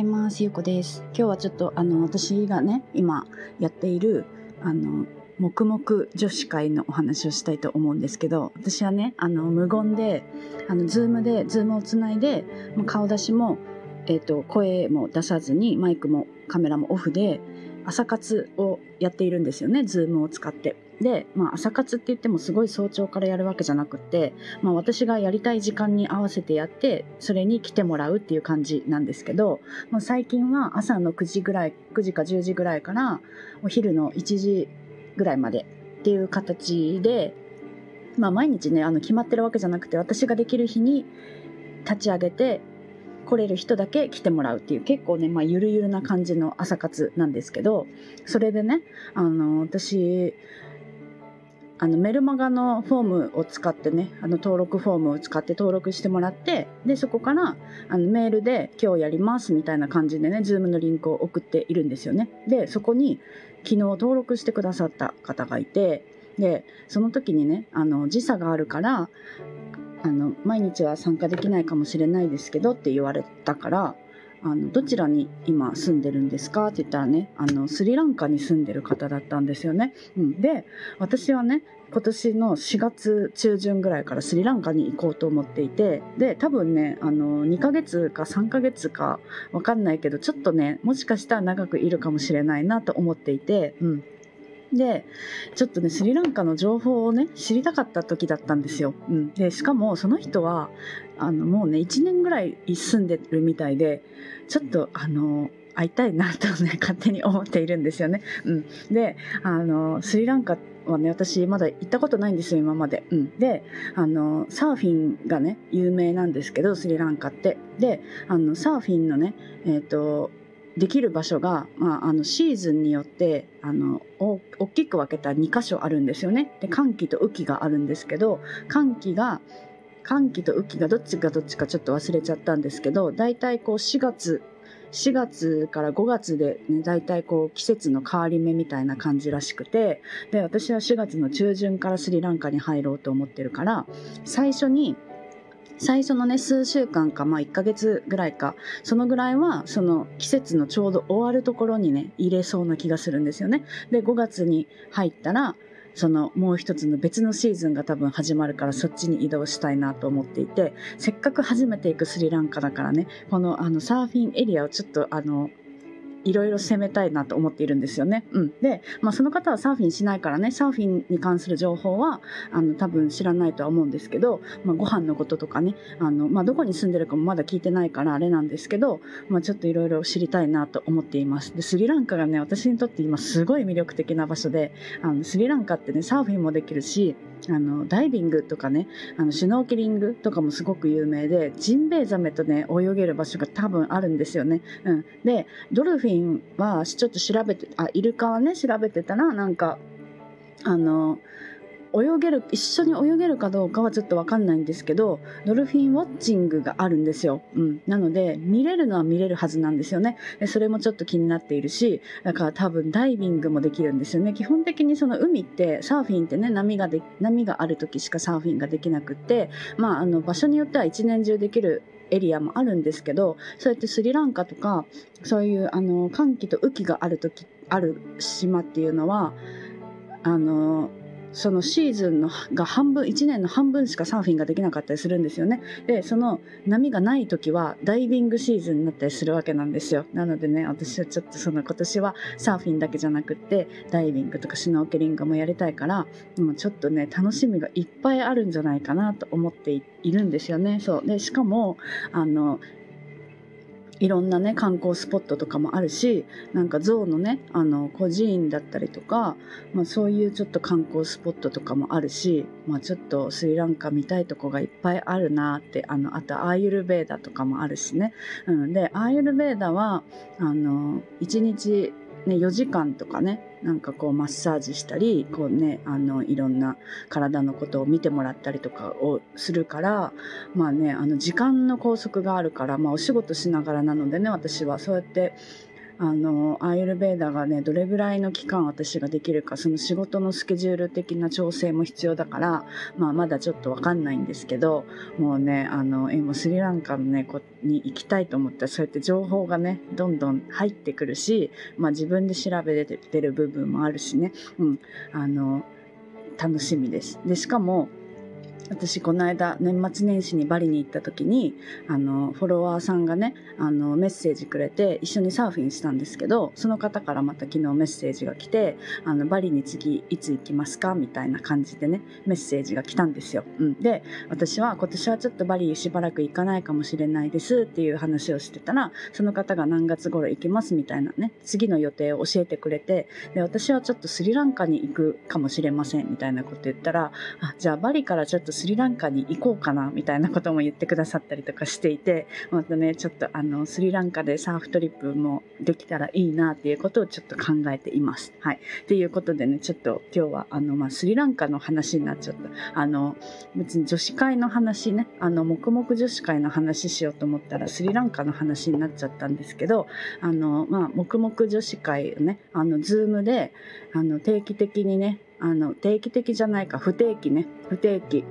います。ゆうこです。今日はちょっとあの私がね今やっているあの黙々女子会のお話をしたいと思うんですけど私はねあの無言であのズームでズームをつないでもう顔出しも、えーと声も出さずにマイクもカメラもオフで朝活をやっているんですよねズームを使って。で、まあ、朝活って言ってもすごい早朝からやるわけじゃなくて、まあ、私がやりたい時間に合わせてやってそれに来てもらうっていう感じなんですけど、まあ、最近は朝の9時ぐらい9時か10時ぐらいからお昼の1時ぐらいまでっていう形で、まあ、毎日ねあの決まってるわけじゃなくて私ができる日に立ち上げて来れる人だけ来てもらうっていう結構ね、まあ、ゆるゆるな感じの朝活なんですけどそれでねあの私あのメルマガのフォームを使ってねあの登録フォームを使って登録してもらってでそこからあのメールで「今日やります」みたいな感じでね Zoom のリンクを送っているんですよね。でそこに昨日登録してくださった方がいてでその時にねあの時差があるからあの毎日は参加できないかもしれないですけどって言われたからあのどちらに今住んでるんですか？って言ったらねあのスリランカに住んでる方だったんですよね。うん、で私はね今年の4月中旬ぐらいからスリランカに行こうと思っていてで多分ねあの2ヶ月か3ヶ月か分かんないけどちょっとねもしかしたら長くいるかもしれないなと思っていて、うん、でちょっとねスリランカの情報をね知りたかった時だったんですよ。うん、でしかもその人はあのもうね1年ぐらい住んでるみたいでちょっとあの会いたいなとね 勝手に思っているんですよね。うん、であのスリランカはね私まだ行ったことないんですよ今まで。うん、であのサーフィンがね有名なんですけどスリランカって。であのサーフィンのねえっ、ー、とできる場所が、まあ、あのシーズンによってあの大きく分けた2箇所あるんですよね。で寒気と雨季があるんですけど寒気が寒気と雨季がどっちがどっちかちょっと忘れちゃったんですけど大体こう4月4月から5月でね大体こう季節の変わり目みたいな感じらしくてで私は4月の中旬からスリランカに入ろうと思ってるから最初に最初のね数週間かまあ1ヶ月ぐらいかそのぐらいはその季節のちょうど終わるところにね入れそうな気がするんですよね。で5月に入ったらそのもう一つの別のシーズンが多分始まるからそっちに移動したいなと思っていてせっかく初めて行くスリランカだからねこのあのサーフィンエリアをちょっとあのいろいろ攻めたいなと思っているんですよね。うん、で、まあ、その方はサーフィンしないからねサーフィンに関する情報はあの多分知らないとは思うんですけど、まあ、ご飯のこととかねあの、まあ、どこに住んでるかもまだ聞いてないからあれなんですけど、まあ、ちょっといろいろ知りたいなと思っています。でスリランカがね私にとって今すごい魅力的な場所であのスリランカってねサーフィンもできるしあのダイビングとかねあのシュノーケリングとかもすごく有名でジンベエザメとね泳げる場所が多分あるんですよね。うん、でドルフィンはちょっと調べてあイルカはね調べてたらなんかあの泳げる一緒に泳げるかどうかはちょっと分かんないんですけどドルフィンウォッチングがあるんですよ、うん、なので見れるのは見れるはずなんですよね。でそれもちょっと気になっているしだから多分ダイビングもできるんですよね。基本的にその海ってサーフィンってね波がで波がある時しかサーフィンができなくってまああの場所によっては一年中できるエリアもあるんですけどそうやってスリランカとかそういうあの寒気と雨季がある時ある島っていうのはあのそのシーズンのが半分1年の半分しかサーフィンができなかったりするんですよね。でその波がない時はダイビングシーズンになったりするわけなんですよ。なのでね私はちょっとその今年はサーフィンだけじゃなくってダイビングとかシュノーケリングもやりたいからもうちょっとね楽しみがいっぱいあるんじゃないかなと思っているんですよね。そう。でしかもあのいろんなね観光スポットとかもあるしなんか象のねあの孤児院だったりとか、まあ、そういうちょっと観光スポットとかもあるし、まあ、ちょっとスリランカ見たいとこがいっぱいあるなってあのあとアーユルベーダとかもあるしね、うん、でアーユルベーダはあの1日ね、4時間とかねなんかこうマッサージしたりこうねあのいろんな体のことを見てもらったりとかをするからまあねあの時間の拘束があるから、まあ、お仕事しながらなのでね私はそうやってあのアイルベーダがねどれぐらいの期間私ができるかその仕事のスケジュール的な調整も必要だから、まあ、まだちょっと分かんないんですけどもうねあの今スリランカのねこに行きたいと思ったらそうやって情報がねどんどん入ってくるし、まあ、自分で調べてる部分もあるしね、うん、あの楽しみです。でしかも私この間年末年始にバリに行った時にあのフォロワーさんがねあのメッセージくれて一緒にサーフィンしたんですけどその方からまた昨日メッセージが来てあのバリに次いつ行きますかみたいな感じでねメッセージが来たんですよ、うん、で私は今年はちょっとバリしばらく行かないかもしれないですっていう話をしてたらその方が何月頃行きますみたいなね次の予定を教えてくれてで私はちょっとスリランカに行くかもしれませんみたいなこと言ったらあじゃあバリからちょっとスリランカに行こうかなみたいなことも言ってくださったりとかしていてまたねちょっとあのスリランカでサーフトリップもできたらいいなっていうことをちょっと考えています。はい。っていうことでねちょっと今日はあの、まあ、スリランカの話になっちゃったあの別に女子会の話ねあの黙々女子会の話しようと思ったらスリランカの話になっちゃったんですけどあの、まあ、黙々女子会をねあのズームであの定期的にねあの定期的じゃないか不定期ね。不定期。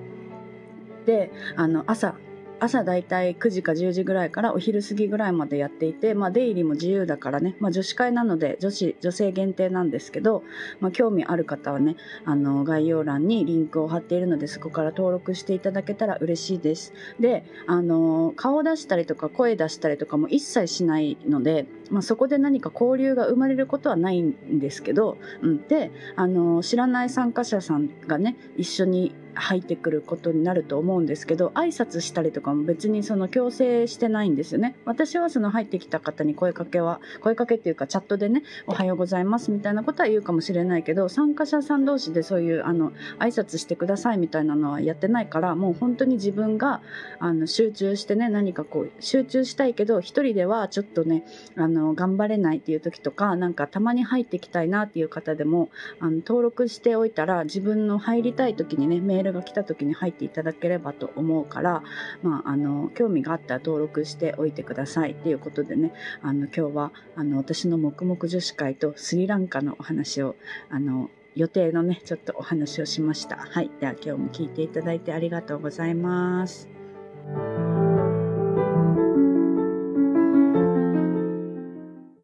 であの朝朝だいたい9時か10時ぐらいからお昼過ぎぐらいまでやっていて、まあ、出入りも自由だからね、まあ、女子会なので女子女性限定なんですけど、まあ、興味ある方はねあの概要欄にリンクを貼っているのでそこから登録していただけたら嬉しいです。であの顔出したりとか声出したりとかも一切しないので、まあ、そこで何か交流が生まれることはないんですけど、うん、であの知らない参加者さんがね一緒に入ってくることになると思うんですけど挨拶したりとかも別にその強制してないんですよね。私はその入ってきた方に声かけは声かけっていうかチャットでねおはようございますみたいなことは言うかもしれないけど参加者さん同士でそういうあの挨拶してくださいみたいなのはやってないからもう本当に自分があの集中してね何かこう集中したいけど一人ではちょっとねあのの頑張れないっていう時とかなんかたまに入ってきたいなっていう方でもあの登録しておいたら自分の入りたい時にねメールルが来た時に入っていただければと思うから、まあ、あの興味があったら登録しておいてくださいっていうことでねあの今日はあの私の黙々女子会とスリランカのお話をあの予定のねちょっとお話をしました。はい、では今日も聞いていただいてありがとうございます。